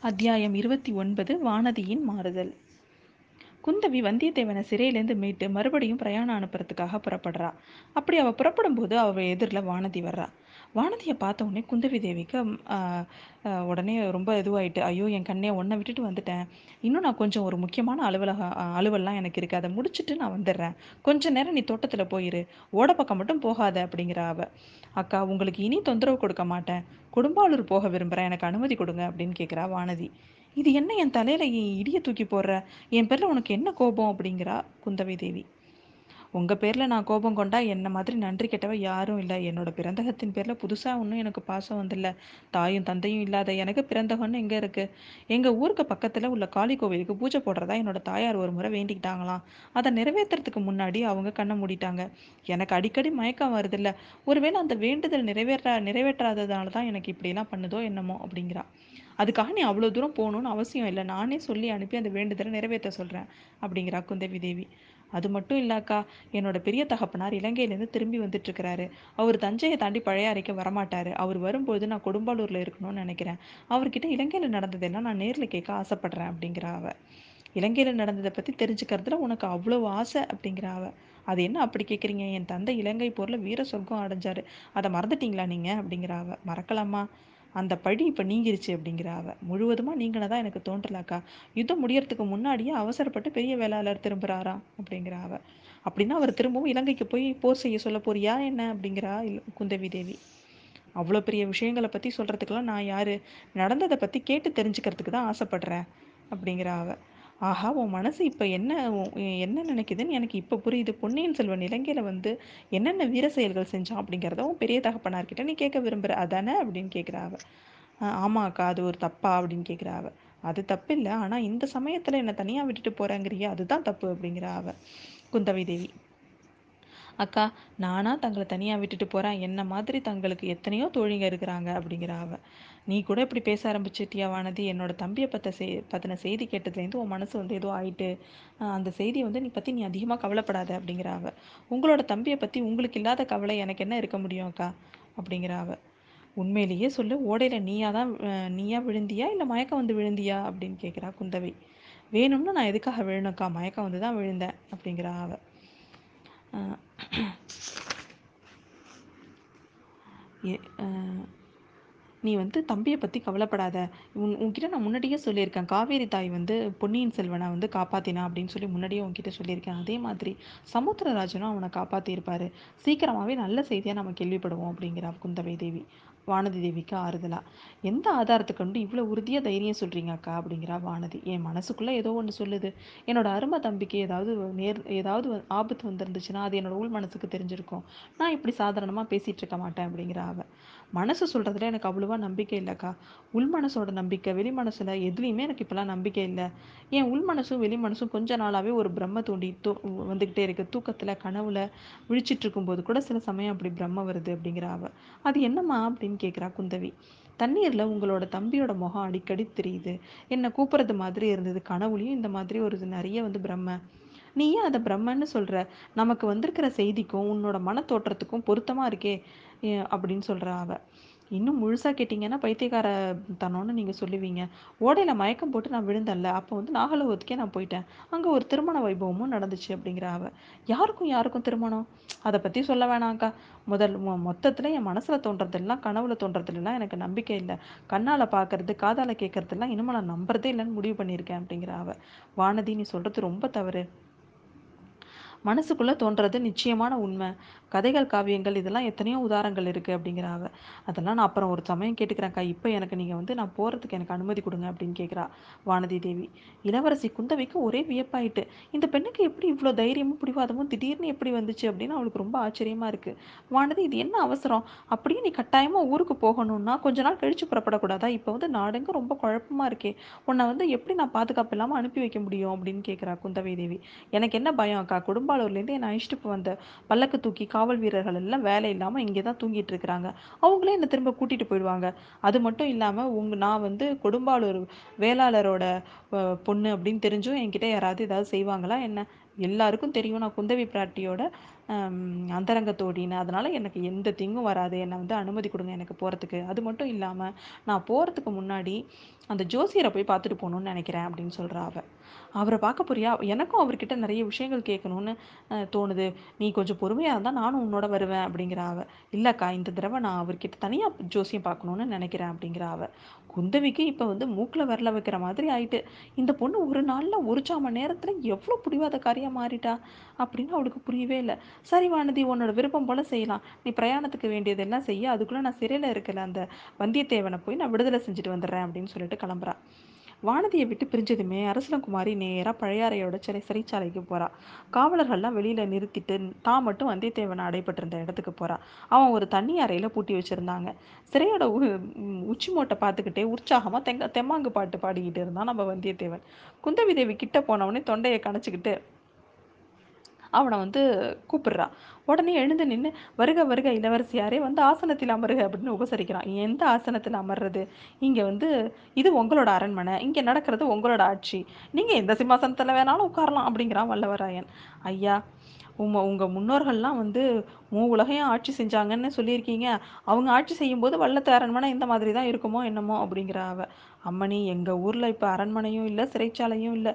அத்தியாயம் இருபத்தி ஒன்பது வானதியின் மாறுதல். குந்தவி வந்தியத்தேவனை சிறையிலேருந்து மீட்டு மறுபடியும் பிரயாணம் அனுப்புறதுக்காக புறப்படுறா. அப்படி அவள் புறப்படும் போது அவள் எதிரில் வானதி வர்றா. வானதியை பார்த்த உடனே குந்தவி தேவிக்கு உடனே ரொம்ப இதுவாயிட்டு ஐயோ என் கண்ணே உன்னை விட்டுட்டு வந்துட்டேன். இன்னும் நான் கொஞ்சம் ஒரு முக்கியமான அலுவலக அலுவல்லாம் எனக்கு இருக்குது அதை முடிச்சுட்டு நான் வந்துடுறேன். கொஞ்ச நேரம் நீ தோட்டத்தில் போயிரு. ஓட பக்கம் மட்டும் போகாத அப்படிங்கிற அவ. அக்கா உங்களுக்கு இனி தொந்தரவு கொடுக்க மாட்டேன். குடும்பாலூர் போக விரும்புகிறேன் எனக்கு அனுமதி கொடுங்க அப்படின்னு கேட்குறா வானதி. இது என்ன என் தலையில என் இடியை தூக்கி போடுற? என் பேர்ல உனக்கு என்ன கோபம்? அப்படிங்கிறா குந்தவை தேவி. உங்க பேர்ல நான் கோபம் கொண்டா என்ன மாதிரி நன்றி கெட்டவ யாரும் இல்லை. என்னோட பிறந்தகத்தின் பேர்ல புதுசா ஒன்றும் எனக்கு பாசம் வந்தில்ல. தாயும் தந்தையும் இல்லாத எனக்கு பிறந்தகம்னு எங்க இருக்கு? எங்க ஊருக்கு பக்கத்துல உள்ள காளி கோவிலுக்கு பூஜை போடுறதா என்னோட தாயார் ஒரு முறை வேண்டிக்கிட்டாங்களாம். அதை நிறைவேற்றுறதுக்கு முன்னாடி அவங்க கண்ணை மூடிட்டாங்க. எனக்கு அடிக்கடி மயக்கம் வருதில்ல. ஒருவேளை அந்த வேண்டுதல் நிறைவேற்ற நிறைவேற்றாததால தான் எனக்கு இப்படிலாம் பண்ணுதோ என்னமோ அப்படிங்கிறா. அதுக்காக நீ அவ்வளோ தூரம் போகணும்னு அவசியம் இல்லை. நானே சொல்லி அனுப்பி அந்த வேண்டுதலை நிறைவேற்ற சொல்கிறேன் அப்படிங்கிறா குந்தவி தேவி. அது மட்டும் இல்லாக்கா. என்னோட பெரிய தகப்பனார் இலங்கையிலேருந்து திரும்பி வந்துட்டு இருக்கிறாரு அவர் தஞ்சையை தாண்டி பழைய அறைக்கு வரமாட்டாரு. அவர் வரும்போது நான் கொடும்பாலூர்ல இருக்கணும்னு நினைக்கிறேன். அவர்கிட்ட இலங்கையில் நடந்ததெல்லாம் நான் நேரில் கேட்க ஆசைப்படுறேன் அப்படிங்கிறா அவ. இலங்கையில் நடந்ததை பற்றி தெரிஞ்சுக்கிறதுல உனக்கு அவ்வளோ ஆசை அப்படிங்கிறா அவ. அது என்ன அப்படி கேட்குறீங்க? என் தந்தை இலங்கை போரில் வீர சொர்க்கம் அடைஞ்சாரு. அதை மறந்துட்டீங்களா நீங்கள் அப்படிங்கிறா அவ. மறக்கலாமா? அந்த பழி இப்போ நீங்கிருச்சு அப்படிங்கிற அவ. முழுவதுமா நீங்கினதா எனக்கு தோன்றலாக்கா. யுத்தம் முடியறதுக்கு முன்னாடியே அவசரப்பட்டு பெரிய வேளாளர் திரும்புகிறாரா அப்படிங்கிற அவ. அப்படின்னா அவர் திரும்பவும் இலங்கைக்கு போய் போர் செய்ய சொல்ல போறியா என்ன? அப்படிங்கிறா குந்தவி தேவி. அவ்வளோ பெரிய விஷயங்களை பற்றி சொல்கிறதுக்கெல்லாம் நான் யார்? நடந்ததை பற்றி கேட்டு தெரிஞ்சுக்கிறதுக்கு தான் ஆசைப்படுறேன் அப்படிங்கிற அவ. ஆஹா உன் மனசு இப்ப என்ன உன் என்ன நினைக்குதுன்னு எனக்கு இப்போ புரியுது. பொன்னியின் செல்வன் இலங்கையில வந்து என்னென்ன வீர செயல்கள் செஞ்சான் அப்படிங்கிறத உன் பெரிய தகப்பனார்கிட்ட நீ கேட்க விரும்புற. அதானே அப்படின்னு கேட்குறா அவ. ஆமா அக்கா அது ஒரு தப்பா அப்படின்னு கேட்குறா அவ. அது தப்பு இல்லை ஆனா இந்த சமயத்துல என்ன தனியா விட்டுட்டு போறேங்கிறியா அதுதான் தப்பு அப்படிங்கிறா அவ. குந்தவை தேவி. அக்கா நானா தங்களை தனியாக விட்டுட்டு போகிறேன் என்ன மாதிரி தங்களுக்கு எத்தனையோ தோழிங்க இருக்கிறாங்க அப்படிங்கிற அவ. நீ கூட இப்படி பேச ஆரம்பிச்சிட்டியா வானதி? என்னோட தம்பியை பற்ற செய் பற்றின செய்தி கேட்டதுலேருந்து உன் மனசு வந்து ஏதோ ஆயிட்டு அந்த செய்தியை வந்து நீ பற்றி நீ அதிகமாக கவலைப்படாத அப்படிங்கிற அவ. உங்களோட தம்பியை பற்றி உங்களுக்கு இல்லாத கவலை எனக்கு என்ன இருக்க முடியும் அக்கா? அப்படிங்கிற அவ. உண்மையிலேயே சொல்லு ஓடையில் நீயா தான் நீயா விழுந்தியா இல்லை மயக்கம் வந்து விழுந்தியா அப்படின்னு கேட்குறா குந்தவை. வேணும்னு நான் எதுக்காக விழுணுக்கா மயக்கம் வந்து தான் விழுந்தேன் அப்படிங்கிறா அவள் நீ வந்து தம்பியை பற்றி கவலைப்படாத. உன் உன்கிட்ட நான் முன்னாடியே சொல்லியிருக்கேன். காவேரி தாய் வந்து பொன்னியின் செல்வனை வந்து காப்பாத்தினா அப்படின்னு சொல்லி முன்னாடியே உன்கிட்ட சொல்லியிருக்கேன். அதே மாதிரி சமுத்திரராஜனும் அவனை காப்பாற்றியிருப்பாரு சீக்கிரமாகவே நல்ல செய்தியாக நம்ம கேள்விப்படுவோம் அப்படிங்கிறா குந்தவை தேவி. வானதி தேவிக்கு ஆறுதலா? எந்த ஆதாரத்தை கொண்டு இவ்வளோ உறுதியாக தைரியம் சொல்கிறீங்க அக்கா? அப்படிங்கிறா வானதி. என் மனசுக்குள்ளே ஏதோ ஒன்று சொல்லுது. என்னோட அருமை தம்பிக்கு ஏதாவது நேர் ஏதாவது ஆபத்து வந்திருந்துச்சுன்னா அது என்னோட உள் மனசுக்கு தெரிஞ்சிருக்கும். நான் இப்படி சாதாரணமாக பேசிகிட்டு இருக்க மாட்டேன் அப்படிங்கிற அவ. மனசு சொல்கிறதுல எனக்கு அவ்வளோவா நம்பிக்கை இல்லைக்கா உள் மனசோட நம்பிக்கை வெளி மனசில் எதுலேயுமே எனக்கு இப்போலாம் நம்பிக்கை இல்லை. என் உள் மனசும் வெளி மனசும் கொஞ்ச நாளாகவே ஒரு பிரம்ம தூண்டி தூ வந்துக்கிட்டே இருக்கு. தூக்கத்தில் கனவுல விழிச்சிட்டு இருக்கும்போது கூட சில சமயம் அப்படி பிரம்ம வருது அப்படிங்கிற அவ. அது என்னம்மா அப்படின்னு கேக்குறா குந்தவி. தண்ணீர்ல உங்களோட தம்பியோட முகம் அடிக்கடி தெரியுது. என்ன கூப்பிட்றது மாதிரி இருந்தது. கனவுலையும் இந்த மாதிரி ஒரு நிறைய வந்து பிரம்ம. நீ ஏன் அதை பிரம்மன்னு சொல்ற? நமக்கு வந்திருக்கிற செய்திக்கும் உன்னோட மன தோற்றத்துக்கும் பொருத்தமா இருக்கே அப்படின்னு சொல்றா அவ. இன்னும் முழுசா கேட்டிங்கன்னா பைத்தியக்கார தனம்னு நீங்க சொல்லுவீங்க. ஓடையில மயக்கம் போட்டு நான் விழுந்தேன்ல அப்போ வந்து நாகலோகத்துக்கே நான் போயிட்டேன். அங்கே ஒரு திருமண வைபவமும் நடந்துச்சு அப்படிங்கிற அவ. யாருக்கும் யாருக்கும் திருமணம்? அதை பத்தி சொல்ல வேணாம்க்கா. முதல் மொ- மொத்தத்துல என் மனசுல தோன்றதெல்லாம் கனவுல தோன்றதுலாம் எனக்கு நம்பிக்கை இல்லை. கண்ணால பாக்குறது காதால கேட்கறதெல்லாம் இனிமேல் நான் நம்புறதே இல்லைன்னு முடிவு பண்ணியிருக்கேன் அப்படிங்கிற அவ. வானதி நீ சொல்றது ரொம்ப தவறு. மனசுக்குள்ளே தோன்றது நிச்சயமான உண்மை. கதைகள் காவியங்கள் இதெல்லாம் எத்தனையோ உதாரணங்கள் இருக்குது அப்படிங்கிற அவ அதெல்லாம் நான் அப்புறம் ஒரு சமயம் கேட்டுக்கிறேன்க்கா. இப்போ எனக்கு நீங்கள் வந்து நான் போகிறதுக்கு எனக்கு அனுமதி கொடுங்க அப்படின்னு கேட்குறா வானதி தேவி. இளவரசி குந்தவைக்கு ஒரே வியப்பாயிட்டு இந்த பெண்ணுக்கு எப்படி இவ்வளோ தைரியமும் பிடிவாதமும் திடீர்னு எப்படி வந்துச்சு? அப்படின்னு அவளுக்கு ரொம்ப ஆச்சரியமாக இருக்குது வானதி இது என்ன அவசரம்? அப்படியே நீ கட்டாயமாக ஊருக்கு போகணும்னா கொஞ்ச நாள் கழிச்சு புறப்படக்கூடாதா? இப்போ வந்து நாடெங்கும் ரொம்ப குழப்பமா இருக்கே. உன்னை வந்து எப்படி நான் பாதுகாப்பு இல்லாமல் அனுப்பி வைக்க முடியும்? அப்படின்னு கேட்குறா குந்தவை தேவி. எனக்கு என்ன பயம் அக்கா? குடும்பாலூர்லேருந்து என்னை அழைச்சிட்டு வந்த பல்லக்கு தூக்கி காவல் வீரர்கள் எல்லாம் வேலை இல்லாம இங்கே தான் தூங்கிட்டு இருக்கிறாங்க. அவங்களே என்னை திரும்ப கூட்டிட்டு போயிடுவாங்க. அது மட்டும் இல்லாம உங்க நான் வந்து கொடும்பாளூர் வேளாளரோட பொண்ணு அப்படின்னு தெரிஞ்சும் என்கிட்ட யாராவது ஏதாவது செய்வாங்களா என்ன? எல்லாருக்கும் தெரியும். நான் குந்தவி பிராட்டியோட அந்தரங்கத்தோடின்னு. அதனால் எனக்கு எந்த திங்கும் வராது. என்னை வந்து அனுமதி கொடுங்க எனக்கு போகிறதுக்கு அது மட்டும் இல்லாமல் நான் போகிறதுக்கு முன்னாடி அந்த ஜோசியரை போய் பார்த்துட்டு போகணுன்னு நினைக்கிறேன் அப்படின்னு சொல்கிறா அவ. அவரை பார்க்க போறியா எனக்கும் அவர்கிட்ட நிறைய விஷயங்கள் கேட்கணுன்னு தோணுது. நீ கொஞ்சம் பொறுமையாக இருந்தால் நானும் உன்னோட வருவேன் அப்படிங்கிற அவ. இல்லைக்கா இந்த தடவை நான் அவர்கிட்ட தனியாக ஜோசியம் பார்க்கணுன்னு நினைக்கிறேன் அப்படிங்கிற அவ. குந்தவிக்கு இப்போ வந்து மூக்கில் விரல வைக்கிற மாதிரி ஆயிட்டு இந்த பொண்ணு ஒரு நாளில் ஒரு சாம நேரத்தில் எவ்வளோ பிடிவாத காரியம் மாறிட்டா அப்படின்னு அவளுக்கு புரியவே இல்லை. சரி வானதி உன்னோட விருப்பம் போல் செய்யலாம். நீ பிரயாணத்துக்கு வேண்டியதெல்லாம் செய்ய? அதுக்குள்ளே நான் சிறையில் இருக்கிற அந்த வந்தியத்தேவனை போய் நான் விடுதலை செஞ்சுட்டு வந்துடுறேன் அப்படின்னு சொல்லிட்டு கிளம்புறா. வானதியை விட்டு பிரிஞ்சதுமே அரசலங்குமாரி நேராக பழையாறையோட சிறை சிறைச்சாலைக்கு போகிறா காவலர்கள்லாம் வெளியில் நிறுத்திட்டு தான் மட்டும் வந்தியத்தேவனை அடைபட்டிருந்த இடத்துக்கு போகிறா அவன் ஒரு தண்ணி அறையில் பூட்டி வச்சுருந்தாங்க. சிறையோட உச்சி மூட்டை பார்த்துக்கிட்டே உற்சாகமாக தெங்க தெம்மாங்கு பாட்டு பாடிக்கிட்டு இருந்தான் நம்ம வந்தியத்தேவன். குந்தவி தேவி கிட்ட போனவொடனே தொண்டையை கணச்சிக்கிட்டு அவனை வந்து கூப்பிடுறா. உடனே எழுந்து நின்று வருக வருக இளவரசியாரே வந்து ஆசனத்தில் அமருக அப்படின்னு உபசரிக்கிறான். எந்த ஆசனத்தில் அமர்றது? இங்கே வந்து இது உங்களோட அரண்மனை. இங்கே நடக்கிறது உங்களோட ஆட்சி. நீங்கள் எந்த சிம்மாசனத்தில் வேணாலும் உட்காரலாம் அப்படிங்கிறான் வல்லவராயன். ஐயா உங்க உங்கள் முன்னோர்கள்லாம் வந்து மூ உலகையும் ஆட்சி செஞ்சாங்கன்னு சொல்லியிருக்கீங்க. அவங்க ஆட்சி செய்யும்போது வல்லத்து அரண்மனை இந்த மாதிரி தான் இருக்குமோ என்னமோ அப்படிங்கிற அவ. அம்மணி எங்கள் ஊரில் இப்போ அரண்மனையும் இல்லை சிறைச்சாலையும் இல்லை.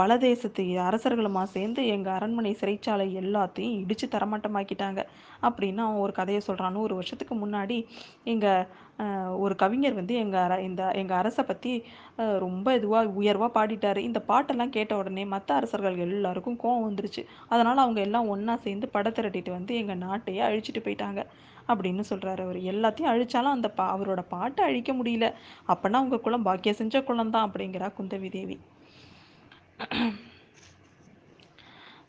பல தேசத்து அரசர்களுமா சேர்ந்து எங்கள் அரண்மனை சிறைச்சாலை எல்லாத்தையும் இடித்து தரமட்டமாக்கிட்டாங்க அப்படின்னு அவன் ஒரு கதையை சொல்கிறான் நூறு வருஷத்துக்கு முன்னாடி எங்கள் ஒரு கவிஞர் வந்து எங்கள் அர இந்த எங்கள் அரசை பற்றி ரொம்ப இதுவாக உயர்வாக பாடிட்டார். இந்த பாட்டெல்லாம் கேட்ட உடனே மற்ற அரசர்கள் எல்லாருக்கும் கோவம் வந்துருச்சு. அதனால் அவங்க எல்லாம் ஒன்றா சேர்ந்து படை திரட்டிட்டு வந்து எங்கள் நாட்டையே அழிச்சிட்டு போயிட்டாங்க அப்படின்னு சொல்கிறாரு அவர். எல்லாத்தையும் அழிச்சாலும் அந்த பா அவரோட பாட்டை அழிக்க முடியல. அப்போனா உங்கள் குலம் பாக்கிய செஞ்ச குலம் தான் அப்படிங்கிறா குந்தவி தேவி.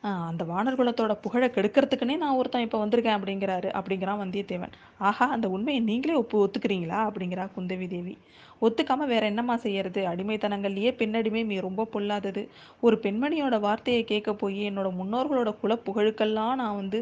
அந்த வானர் குலத்தோட புகழை கெடுக்கிறதுக்குனே நான் ஒருத்தன் இப்போ வந்திருக்கேன் அப்படிங்கிறாரு அப்படிங்கிறான் வந்தியத்தேவன். ஆஹா அந்த உண்மையை நீங்களே ஒப்பு ஒத்துக்கிறீங்களா? அப்படிங்கிறா குந்தவி தேவி. ஒத்துக்காம வேற என்னம்மா செய்யறது? அடிமைத்தனங்கள்லயே பெண்ணடிமை மீ ரொம்ப பொல்லாதது. ஒரு பெண்மணியோட வார்த்தையை கேட்க போய் என்னோட முன்னோர்களோட குல புகழுக்கெல்லாம் நான் வந்து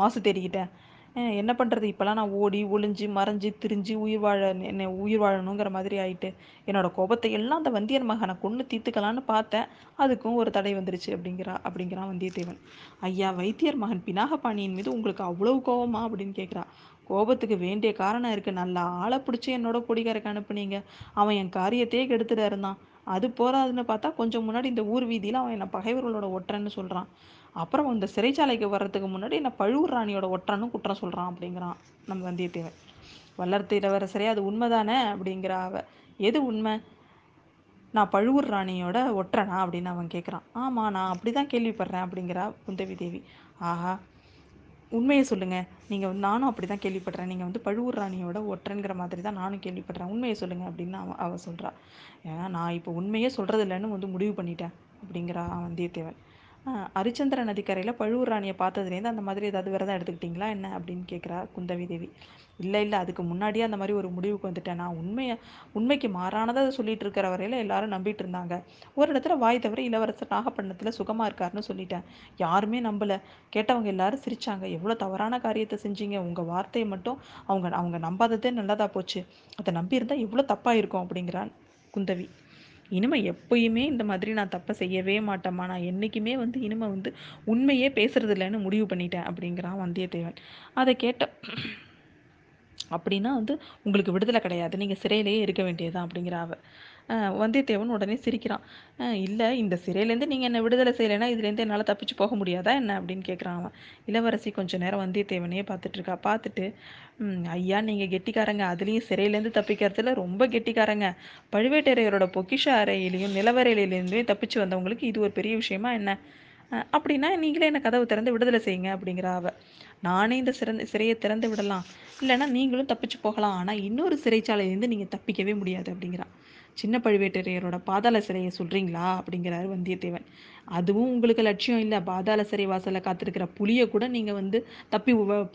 மாசு தேடிக்கிட்டேன். என்ன பண்ணுறது இப்போலாம் நான் ஓடி ஒளிஞ்சு மறைஞ்சு திரிஞ்சு உயிர் வாழ என்ன உயிர் வாழணுங்கிற மாதிரி ஆயிட்டு. என்னோட கோபத்தை எல்லாம் அந்த வந்தியன் மகனை கொண்டு தீர்த்துக்கலான்னு பார்த்தேன். அதுக்கும் ஒரு தடை வந்துருச்சு அப்படிங்கிறா அப்படிங்கிறான் வந்தியத்தேவன். ஐயா வைத்தியர் மகன் பினாகபாணியின் மீது உங்களுக்கு அவ்வளவு கோபமா? அப்படின்னு கேட்குறா கோபத்துக்கு வேண்டிய காரணம் இருக்கு. நல்லா ஆளை பிடிச்சி என்னோட கொடிகாரக்கு அனுப்புனீங்க. அவன் என் காரியத்தையே கெடுத்துட்டு இருந்தான். அது போறாதுன்னு பார்த்தா கொஞ்சம் முன்னாடி இந்த ஊர் வீதியில் அவன் என்னை பகைவர்களோட ஒற்றன்னு சொல்கிறான் அப்புறம் இந்த சிறைச்சாலைக்கு வர்றதுக்கு முன்னாடி என்ன பழுவூர் ராணியோட ஒற்றனும் குற்றம் சொல்கிறான் அப்படிங்கிறான் நம்ம வந்தியத்தேவன். வல்லரத்து இளவரசரே அது உண்மைதானே அப்படிங்கிற அவ. எது உண்மை? நான் பழுவூர் ராணியோட ஒற்றனா அப்படின்னு அவன் கேட்குறான் ஆமாம் நான் அப்படி தான் கேள்விப்படுறேன் அப்படிங்கிறா குந்தவி தேவி. ஆஹா உண்மையை சொல்லுங்கள் நீங்கள் வந்து நானும் அப்படி தான் கேள்விப்படுறேன். நீங்கள் வந்து பழுவூர் ராணியோட ஒற்றங்கிற மாதிரி தான் நானும் கேள்விப்படுறேன். உண்மையை சொல்லுங்கள் அப்படின்னு அவன் அவள் சொல்கிறா ஏன்னா நான் இப்போ உண்மையே சொல்கிறது இல்லைன்னு வந்து முடிவு பண்ணிட்டேன் அப்படிங்கிறா வந்தியத்தேவன். அரிச்சந்திர நதிக்கரையில் பழுவூர் ராணியை பார்த்ததுலேருந்து அந்த மாதிரி ஏதாவது விரதம் எடுத்துக்கிட்டிங்களா என்ன அப்படின்னு கேட்குறா குந்தவி தேவி. இல்லை இல்லை அதுக்கு முன்னாடியே அந்த மாதிரி ஒரு முடிவுக்கு வந்துட்டேன். நான் உண்மையை உண்மைக்கு மாறானதை சொல்லிட்டு இருக்கிற வரையில் எல்லாரும் நம்பிட்டு இருந்தாங்க. ஒரு இடத்துல வாய் தவிர இளவரசர் நாகப்பட்டினத்தில் சுகமாக இருக்காருன்னு சொல்லிட்டேன். யாருமே நம்பலை. கேட்டவங்க எல்லாரும் சிரிச்சாங்க. எவ்வளோ தவறான காரியத்தை செஞ்சீங்க. உங்கள் வார்த்தையை மட்டும் அவங்க அவங்க நம்பாததே நல்லதாக போச்சு. அதை நம்பியிருந்தால் எவ்வளோ தப்பாக இருக்கும் அப்படிங்கிறான் குந்தவி. இனிமே எப்பயுமே இந்த மாதிரி நான் தப்பை செய்யவே மாட்டேம்மா. நான் என்றைக்குமே வந்து இனிமே வந்து உண்மையே பேசுறது இல்லைன்னு முடிவு பண்ணிட்டேன் அப்படிங்கிறான் வந்தியத்தேவன். அதை கேட்ட அப்படின்னா வந்து உங்களுக்கு விடுதலை கிடையாது. நீங்கள் சிறையிலேயே இருக்க வேண்டியதுதான் அப்படிங்கிற அவ. வந்தியத்தேவன் உடனே சிரிக்கிறான். இல்லை இந்த சிறையிலேருந்து நீங்கள் என்ன விடுதலை செய்யலைன்னா இதுலேருந்து என்னால் தப்பிச்சு போக முடியாதா என்ன அப்படின்னு கேட்குறான் அவன். இளவரசி கொஞ்சம் நேரம் வந்தியத்தேவனையே பார்த்துட்ருக்கா. பார்த்துட்டு ஐயா நீங்கள் கெட்டிக்காரங்க. அதுலேயும் சிறையிலேருந்து தப்பிக்கிறதுல ரொம்ப கெட்டிக்காரங்க. பழுவேட்டரையரோட பொக்கிஷ அறையிலையும் நிலவரையிலேருந்தே தப்பிச்சு வந்தவங்களுக்கு இது ஒரு பெரிய விஷயமா என்ன? அப்படின்னா நீங்களே என்ன கதவு திறந்து விடுதலை செய்யுங்க அப்படிங்கிற அவ. நானே இந்த சிறந்த சிறையை திறந்து விடலாம். இல்லைன்னா நீங்களும் தப்பிச்சு போகலாம். ஆனால் இன்னொரு சிறைச்சாலையிலேருந்து நீங்கள் தப்பிக்கவே முடியாது அப்படிங்கிறான் சின்ன பழுவேட்டரையரோட பாதாள சிறையை சொல்கிறீங்களா அப்படிங்கிறாரு வந்தியத்தேவன். அதுவும் உங்களுக்கு லட்சியம் இல்லை. பாதாள சிறை வாசலில் காத்திருக்கிற புளியை கூட நீங்கள் வந்து தப்பி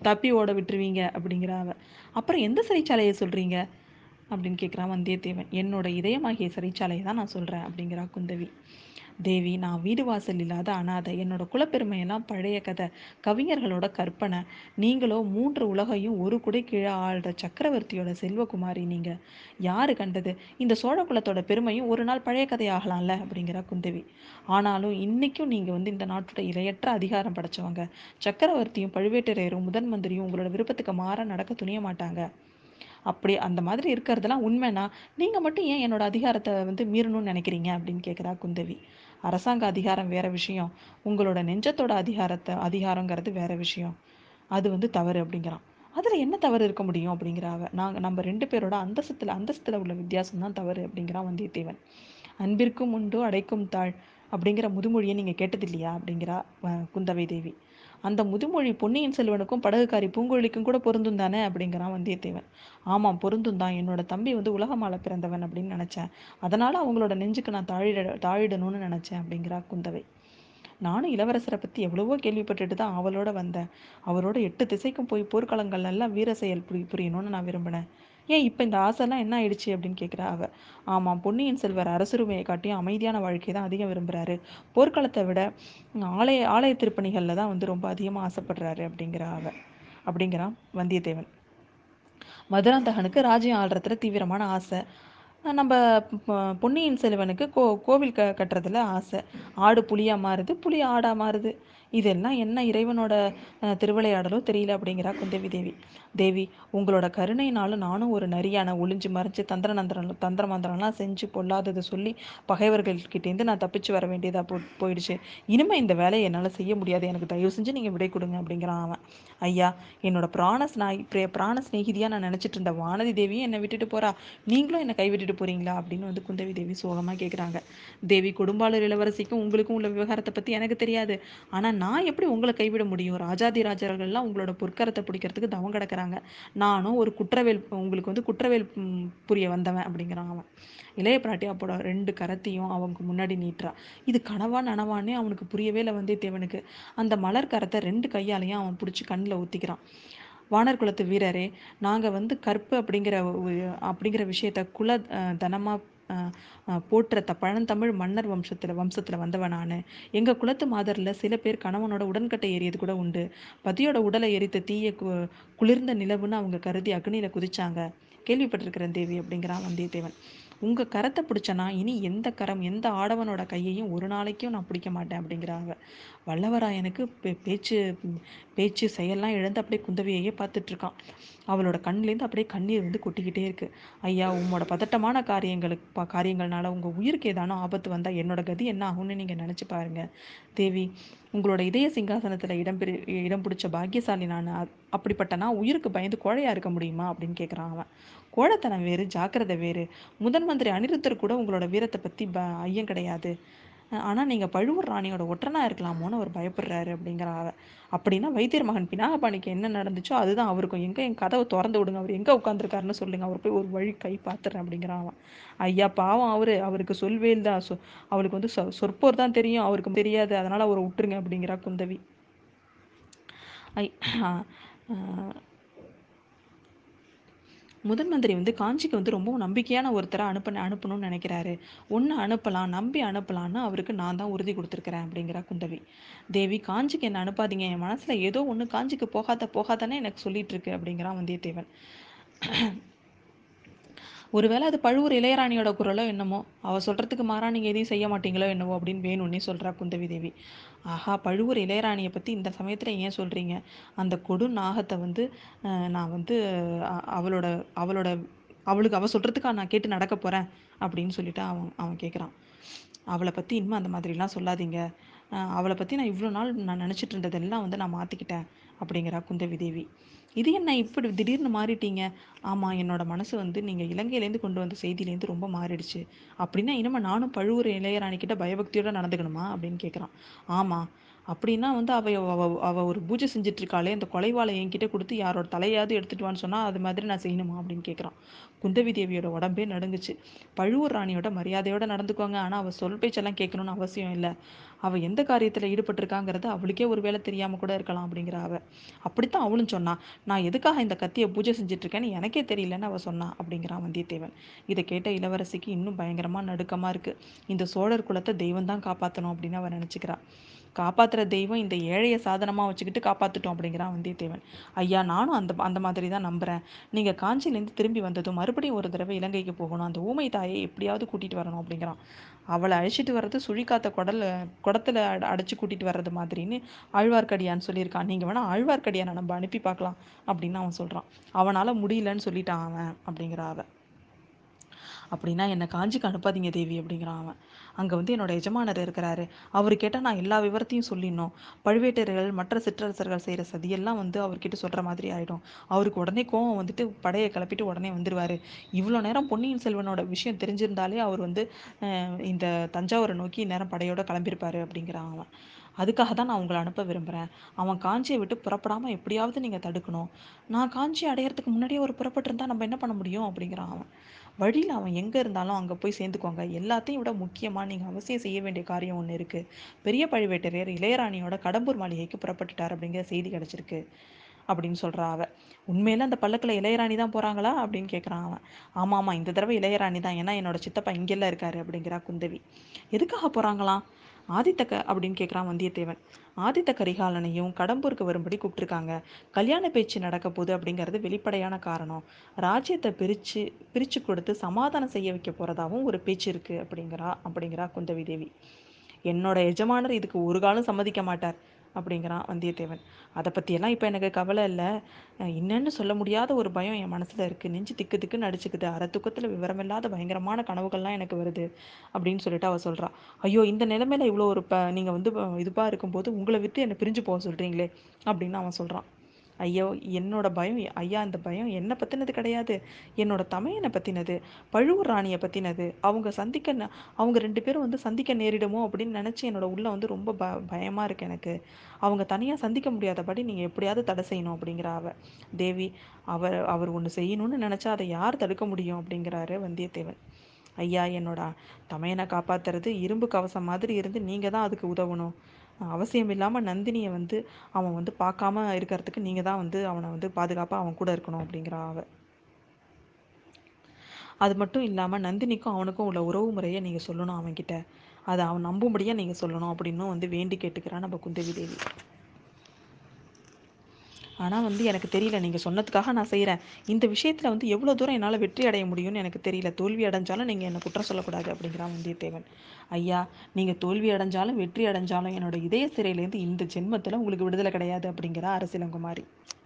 தப்பி ஓட விட்டுருவீங்க அப்படிங்கிறாவ அப்புறம் எந்த சிறைச்சாலையை சொல்கிறீங்க அப்படின்னு கேட்குறான் வந்தியத்தேவன். என்னோட இதயமாகிய சிறைச்சாலையை தான் நான் சொல்கிறேன் அப்படிங்கிறா குந்தவி. தேவி நான் வீடு வாசல் இல்லாத அனாதை. என்னோட குலப்பெருமையெல்லாம் பழைய கதை. கவிஞர்களோட கற்பனை. நீங்களோ மூன்று உலகையும் ஒரு குடை கீழே ஆள்ற சக்கரவர்த்தியோட செல்வகுமாரி நீங்க. யாரு கண்டது? இந்த சோழ குலத்தோட பெருமையும் ஒரு நாள் பழைய கதையாகலாம்ல அப்படிங்கிறா குந்தவி. ஆனாலும் இன்னைக்கும் நீங்க வந்து இந்த நாட்டோட இரையற்ற அதிகாரம் படைச்சவங்க. சக்கரவர்த்தியும் பழுவேட்டரையரும் முதன் மந்திரியும் உங்களோட விருப்பத்துக்கு மாற நடக்க துணிய மாட்டாங்க. அப்படி அந்த மாதிரி இருக்கிறதெல்லாம் உண்மைனா நீங்க மட்டும் ஏன் என்னோட அதிகாரத்தை வந்து மீறணும்னு நினைக்கிறீங்க? அப்படின்னு கேட்குறா குந்தவி. அரசாங்க அதிகாரம் வேற விஷயம். உங்களோட நெஞ்சத்தோட அதிகாரத்தை அதிகாரங்கிறது வேற விஷயம். அது வந்து தவறு அப்படிங்கிறான். அதில் என்ன தவறு இருக்க முடியும் அப்படிங்கிற அவ நம்ம ரெண்டு பேரோட அந்தஸ்தில் அந்தஸ்தில் உள்ள வித்தியாசம் தான் தவறு அப்படிங்கிறான் வந்தியத்தேவன். அன்பிற்கும் உண்டு அடைக்கும் தாழ் அப்படிங்கிற முதுமொழியை நீங்கள் கேட்டதில்லையா அப்படிங்கிறா குந்தவை தேவி. அந்த முதுமொழி பொன்னியின் செல்வனுக்கும் படகுக்காரி பூங்குழலிக்கும் கூட பொருந்தும் தானே அப்படிங்கிறான் வந்தியத்தேவன். ஆமாம் பொருந்தும் தான். என்னோட தம்பி வந்து உலகமால பிறந்தவன் அப்படின்னு நினச்சேன். அதனால அவங்களோட நெஞ்சுக்கு நான் தாழிட தாழிடணும்னு நினச்சேன் அப்படிங்கிறா குந்தவை. நானும் இளவரசரை பற்றி எவ்வளவோ கேள்விப்பட்டுட்டு தான் அவளோட வந்தேன். அவரோட எட்டு திசைக்கும் போய் போர்க்களங்கள் எல்லாம் வீர செயல் புரி புரியணும்னு நான் விரும்பினேன். ஏன் இப்போ இந்த ஆசைலாம் என்ன ஆயிடுச்சு அப்படின்னு கேட்குறா அவ ஆமாம் பொன்னியின் செல்வர் அரசுரிமையை காட்டியும் அமைதியான வாழ்க்கையை தான் அதிகம் விரும்புறாரு. போர்க்களத்தை விட ஆலய ஆலய திருப்பணிகளில் தான் வந்து ரொம்ப அதிகமாக ஆசைப்படுறாரு அப்படிங்கிற அவ அப்படிங்கிறான் வந்தியத்தேவன். மதுராந்தகனுக்கு ராஜ்யம் ஆள்றதுல தீவிரமான ஆசை. நம்ம பொன்னியின் செல்வனுக்கு கோ கோவில் க கட்டுறதுல ஆசை. ஆடு புலியா மாறுது புலி ஆடா மாறுது. இதெல்லாம் என்ன இறைவனோட திருவிளையாடலோ தெரியல அப்படிங்கிறா குந்தவி தேவி. தேவி உங்களோட கருணையினால நானும் ஒரு நரியான ஒளிஞ்சு மறைஞ்சு தந்திர நந்திரம் தந்திர மந்திரம்லாம் செஞ்சு பொல்லாததை சொல்லி பகைவர்கள்கிட்டேருந்து நான் தப்பிச்சு வர வேண்டியதாக போ போயிடுச்சு. இனிமே இந்த வேலையை என்னால் செய்ய முடியாது. எனக்கு தயவு செஞ்சு நீங்கள் விடை கொடுங்க அப்படிங்கிறான் அவன். ஐயா என்னோட பிராண ஸ்நாய் பிராண சிநேகிதியா நான் நினச்சிட்டு இருந்த வானதி தேவியும் என்னை விட்டுட்டு போகிறா நீங்களும் என்னை கைவிட்டுட்டு போகிறீங்களா அப்படின்னு வந்து குந்தவி தேவி சோகமாக கேட்குறாங்க தேவி கொடும்பாளூர் இளவரசிக்கும் உங்களுக்கும் உள்ள விவகாரத்தை பற்றி எனக்கு தெரியாது. ஆனால் நான் எப்படி உங்களை கைவிட முடியும்? ராஜாதி ராஜர்கள்லாம் உங்களோட பொற்கரத்தை பிடிக்கிறதுக்கு தவம் கிடக்கிறாங்க. நானும் ஒரு குற்றவேல் உங்களுக்கு வந்து குற்றவேல் புரிய வந்தவன் அப்படிங்கிறான் அவன். இளைய பிராட்டி அப்போட ரெண்டு கரத்தையும் அவனுக்கு முன்னாடி நீட்டுறா. இது கனவா நனவானே அவனுக்கு புரியவே இல்லை வந்தியத்தேவனுக்கு அந்த மலர் கரத்தை ரெண்டு கையாலையும் அவன் பிடிச்சி கண்ணில் ஊத்திக்கிறான். வானர் குலத்து வீரரே நாங்க வந்து கற்பு அப்படிங்கிற அப்படிங்கிற விஷயத்த குல தனமாக போற்றத்த போற்ற த பழந்தமிழ் மன்னர் வம்சத்தில் வம்சத்தில் வந்தவன் நான். எங்கள் குலத்து மாதரில் சில பேர் கணவனோட உடன்கட்டை ஏறியது கூட உண்டு. பதியோட உடலை எரித்த தீய கு- குளிர்ந்த நிலவுன்னு அவங்க கருதி அக்னியில் குதிச்சாங்க. கேள்விப்பட்டிருக்கிறேன் தேவி அப்படிங்கிறான் வந்தியத்தேவன். உங்கள் கரத்தை பிடிச்சனா இனி எந்த கரம் எந்த ஆடவனோட கையையும் ஒரு நாளைக்கும் நான் பிடிக்க மாட்டேன் அப்படிங்கிறாங்க. வல்லவராயனுக்கு பே- பேச்சு பேச்சு செயல்லாம் இழந்து அப்படியே குந்தவியையே பார்த்துட்ருக்கான். அவளோட கண்ணிலேருந்து அப்படியே கண்ணீர் வந்து கொட்டிக்கிட்டே இருக்கு. ஐயா உம்மோட பதட்டமான காரியங்களுக்கு காரியங்கள்னால உங்கள் உயிருக்கு ஏதானோ ஆபத்து வந்தால் என்னோட கதி என்ன ஆகும்னு நீங்கள் நினச்சி பாருங்க. தேவி உங்களோட இதய சிங்காசனத்தில் இடம் பெரு இடம் பிடிச்ச பாக்கியசாலி நான் அ- அப்படிப்பட்ட நான் உயிருக்கு பயந்து கோழையாக இருக்க முடியுமா அப்படின்னு கேட்குறான் அவன். கோழைத்தனம் வேறு ஜாக்கிரதை வேறு. முதன் மந்திரி அனிருத்தர் கூட உங்களோட வீரத்தை பற்றி ப ஐயம் கிடையாது. ஆனால் நீங்கள் பழுவூர் ராணியோட ஒற்றனா இருக்கலாமோன்னு அவர் பயப்படுறாரு அப்படிங்கிற அப்படின்னா வைத்தியர் மகன் பினாகபாணிக்கு என்ன நடந்துச்சோ அதுதான் அவருக்கும். எங்கே என் கதவை திறந்து விடுங்க அவர் எங்கே உட்காந்துருக்காருன்னு சொல்லுங்க. அவர் போய் ஒரு வழி கை பார்த்துறேன் அப்படிங்கிறான் ஐயா பாவம் அவர். அவருக்கு சொல்வேல் தான். சொ அவருக்கு வந்து சொ சொற்போர் தான் தெரியும். அவருக்கு தெரியாது. அதனால் அவரை விட்டுருங்க அப்படிங்கிறா குந்தவி. ஐ முதன் மந்திரி வந்து காஞ்சிக்கு வந்து ரொம்பவும் நம்பிக்கையான ஒருத்தரை அனுப்ப அனுப்பணும்னு நினைக்கிறாரு. ஒன்று அனுப்பலாம் நம்பி அனுப்பலாம்னு அவருக்கு நான் தான் உறுதி கொடுத்துருக்கிறேன் அப்படிங்கிறா குந்தவி. தேவி காஞ்சிக்கு என்ன அனுப்பாதீங்க என் மனசில் ஏதோ ஒன்று காஞ்சிக்கு போகாத போகாதானே எனக்கு சொல்லிட்டு இருக்கு அப்படிங்கிறான் வந்தியத்தேவன். ஒருவேளை அது பழுவூர் இளையராணியோட குரலோ என்னமோ? அவ சொல்றதுக்கு மாறா நீங்க எதையும் செய்ய மாட்டீங்களோ என்னவோ அப்படின்னு வேணும்னே சொல்றா குந்தவி தேவி ஆஹா பழுவூர் இளையராணியை பத்தி இந்த சமயத்துல ஏன் சொல்றீங்க? அந்த கொடு நாகத்தை வந்து நான் வந்து அவளோட அவளோட அவளுக்கு அவ சொல்றதுக்கா நான் கேட்டு நடக்க போறேன் அப்படின்னு சொல்லிட்டு அவன் அவன் கேக்குறான். அவளை பத்தி இனிமே அந்த மாதிரிலாம் சொல்லாதீங்க. அவளை பற்றி நான் இவ்வளோ நாள் நான் நினச்சிட்டு இருந்ததெல்லாம் வந்து நான் மாற்றிக்கிட்டேன் அப்படிங்கிறா குந்தவி தேவி. இது என்ன இப்படி திடீர்னு மாறிட்டீங்க? ஆமாம் என்னோட மனசு வந்து நீங்கள் இலங்கையிலேருந்து கொண்டு வந்த செய்தியிலேருந்து ரொம்ப மாறிடுச்சு. அப்படின்னா இனிமேல் நானும் பழுவூர் இளையராணி கிட்ட பயபக்தியோட நடந்துக்கணுமா? அப்படின்னு கேட்குறான் ஆமாம் அப்படின்னா வந்து அவ அவ அவள் ஒரு பூஜை செஞ்சிட்ருக்காளே இருக்காளே அந்த கொலைவாளை என்கிட்ட கொடுத்து யாரோட தலையாவது எடுத்துட்டு வான்னு சொன்னால் அது மாதிரி நான் செய்யணுமா அப்படின்னு கேட்குறான் குந்தவி தேவியோட உடம்பே நடுங்குச்சு. பழுவூர் ராணியோட மரியாதையோட நடந்துக்கோங்க. ஆனால் அவள் சொல் பேச்செல்லாம் கேட்கணும்னு அவசியம் இல்லை. அவள் எந்த காரியத்தில் ஈடுபட்டிருக்காங்கிறது அவளுக்கே ஒரு வேலை தெரியாமல் கூட இருக்கலாம் அப்படிங்கிற அவள் அப்படித்தான் அவளும் சொன்னான் நான் எதுக்காக இந்த கத்தியை பூஜை செஞ்சிட்ருக்கேன்னு எனக்கே தெரியலன்னு அவள் சொன்னா அப்படிங்கிறான் வந்தியத்தேவன். இதை கேட்ட இளவரசிக்கு இன்னும் பயங்கரமாக நடுக்கமாக இருக்குது இந்த சோழர் குலத்தை தெய்வம் தான் காப்பாற்றணும் அப்படின்னு அவள் நினச்சிக்கிறாள் காப்பாற்றுற தெய்வம் இந்த ஏழையை சாதனமாக வச்சுக்கிட்டு காப்பாற்றிட்டோம் அப்படிங்கிறான் வந்தியத்தேவன். ஐயா நானும் அந்த அந்த மாதிரி தான் நம்புறேன். நீங்கள் காஞ்சியிலேருந்து திரும்பி வந்ததும் மறுபடியும் ஒரு தடவை இலங்கைக்கு போகணும். அந்த ஊமை தாயை எப்படியாவது கூட்டிகிட்டு வரணும் அப்படிங்கிறான். அவளை அழைச்சிட்டு வர்றது சுழிக்காத்த குடல குடத்துல அட- கூட்டிகிட்டு வர்றது மாதிரின்னு ஆழ்வார்க்கடியான் சொல்லியிருக்கான். நீங்கள் வேணால் ஆழ்வார்க்கடியானை நம்ம அனுப்பி பார்க்கலாம் அப்படின்னு அவன் சொல்கிறான் அவனால் முடியலன்னு சொல்லிட்டான் அவன் அப்படிங்கிறா அவன். அப்படின்னா என்னை காஞ்சிக்கு அனுப்பாதீங்க தேவி அப்படிங்கிறான் அவன். அங்கே வந்து என்னோட எஜமானர் இருக்கிறாரு. அவர் கேட்டால் நான் எல்லா விவரத்தையும் சொல்லிடணும். பழுவேட்டரர்கள் மற்ற சிற்றரசர்கள் செய்கிற சதியெல்லாம் வந்து அவர்கிட்ட சொல்கிற மாதிரி ஆகிடும் அவருக்கு உடனே கோவம் வந்துட்டு படையை கிளப்பிட்டு உடனே வந்துடுவார் இவ்வளோ நேரம் பொன்னியின் செல்வனோட விஷயம் தெரிஞ்சிருந்தாலே அவர் வந்து இந்த தஞ்சாவூரை நோக்கி நேரம் படையோட கிளம்பியிருப்பாரு அப்படிங்கிறான் அவன். அதுக்காக தான் நான் உங்களை அனுப்ப விரும்புகிறேன் அவன் காஞ்சியை விட்டு புறப்படாமல் எப்படியாவது நீங்கள் தடுக்கணும். நான் காஞ்சி அடையறதுக்கு முன்னாடியே ஒரு புறப்பட்டிருந்தா நம்ம என்ன பண்ண முடியும்? அப்படிங்கிறான் அவன். வழியில் அவன் எங்கே இருந்தாலும் அங்கே போய் சேர்ந்துக்கோங்க. எல்லாத்தையும் விட முக்கியமாக நீங்கள் அவசியம் செய்ய வேண்டிய காரியம் ஒன்று இருக்குது பெரிய பழுவேட்டரையர் இளையராணியோட கடம்பூர் மாளிகைக்கு புறப்பட்டுட்டார் அப்படிங்கிற செய்தி கிடச்சிருக்கு அப்படின்னு சொல்கிறான் அவ. உண்மையில அந்த பல்லக்கில் இளையராணி தான் போகிறாங்களா அப்படின்னு கேட்குறான் அவன். ஆமாம் ஆமாம் இந்த தடவை இளையராணி தான். ஏன்னா என்னோட சித்தப்பா இங்கெல்லாம் இருக்காரு அப்படிங்கிறா குந்தவி. எதுக்காக போகிறாங்களாம் ஆதித்தக்க அப்படின்னு கேட்குறான் வந்தியத்தேவன். ஆதித்த கரிகாலனையும் கடம்பூருக்கு வரும்படி கூப்பிட்டுருக்காங்க. கல்யாண பேச்சு நடக்க போகுது அப்படிங்கிறது வெளிப்படையான காரணம். ராஜ்யத்தை பிரிச்சு பிரித்து கொடுத்து சமாதானம் செய்ய வைக்க போகிறதாவும் ஒரு பேச்சு இருக்குது அப்படிங்கிறா அப்படிங்கிறா குந்தவி தேவி என்னோட எஜமானர் இதுக்கு ஒரு காலம் சம்மதிக்க மாட்டார். அப்படிங்கிறான் வந்தியத்தேவன். அதை பற்றியெல்லாம் இப்போ எனக்கு கவலை இல்லை. என்னன்னு சொல்ல முடியாத ஒரு பயம் என் மனசில் இருக்குது நெஞ்சு திக்கு திக்குன்னு அடிச்சுக்குது. அரை தூக்கத்தில் விவரமில்லாத பயங்கரமான கனவுகள்லாம் எனக்கு வருது அப்படின்னு சொல்லிட்டு அவ சொல்கிறான் ஐயோ இந்த நிலைமையில இவ்வளோ ஒரு ப நீங்கள் வந்து இதுவாக இருக்கும்போது உங்களை விட்டு என்னை பிரிஞ்சு போக சொல்கிறீங்களே அப்படின்னு அவன் சொல்கிறான் ஐயோ என்னோட பயம் ஐயா அந்த பயம் என்னை பற்றினது கிடையாது. என்னோட தமையனை பற்றினது பழுவூர் ராணியை பற்றினது அவங்க சந்திக்க அவங்க ரெண்டு பேரும் வந்து சந்திக்க நேரிடுமோ அப்படின்னு நினச்சி என்னோட உள்ள வந்து ரொம்ப ப பயமாக இருக்குது எனக்கு. அவங்க தனியாக சந்திக்க முடியாதபடி நீங்கள் எப்படியாவது தடை செய்யணும் அப்படிங்கிற அவ. தேவி அவர் அவர் ஒன்று செய்யணும்னு நினச்சா அதை யார் தடுக்க முடியும் அப்படிங்கிறாரு வந்தியத்தேவன். ஐயா என்னோட தமையனை காப்பாத்துறது இரும்பு கவசம் மாதிரி இருந்து நீங்கள் தான் அதுக்கு உதவணும். அவசியம் இல்லாமல் நந்தினியை வந்து அவன் வந்து பார்க்காம இருக்கிறதுக்கு நீங்கள் தான் வந்து அவனை வந்து பாதுகாப்பாக அவன் கூட இருக்கணும் அப்படிங்கிறா அவ. அது மட்டும் இல்லாமல் நந்தினிக்கும் அவனுக்கும் உள்ள உறவு முறையை நீங்கள் சொல்லணும் அவன்கிட்ட. அதை அவன் நம்பும்படியாக நீங்கள் சொல்லணும் அப்படின்னும் வந்து வேண்டி கேட்டுக்கிறான் நம்ம குந்தவி தேவி. ஆனால் வந்து எனக்கு தெரியல. நீங்கள் சொன்னதுக்காக நான் செய்கிறேன் இந்த விஷயத்தில் வந்து எவ்வளோ தூரம் என்னால் வெற்றி அடைய முடியும்னு எனக்கு தெரியல. தோல்வி அடைஞ்சாலும் நீங்கள் என்னை குற்றம் சொல்லக்கூடாது அப்படிங்கிறான் வந்தியத்தேவன். ஐயா நீங்கள் தோல்வி அடைஞ்சாலும் வெற்றி அடைஞ்சாலும் என்னோட இதய சிறையிலேருந்து இந்த ஜென்மத்தில் உங்களுக்கு விடுதலை கிடையாது அப்படிங்கிறா அரசியலங்குமாரி.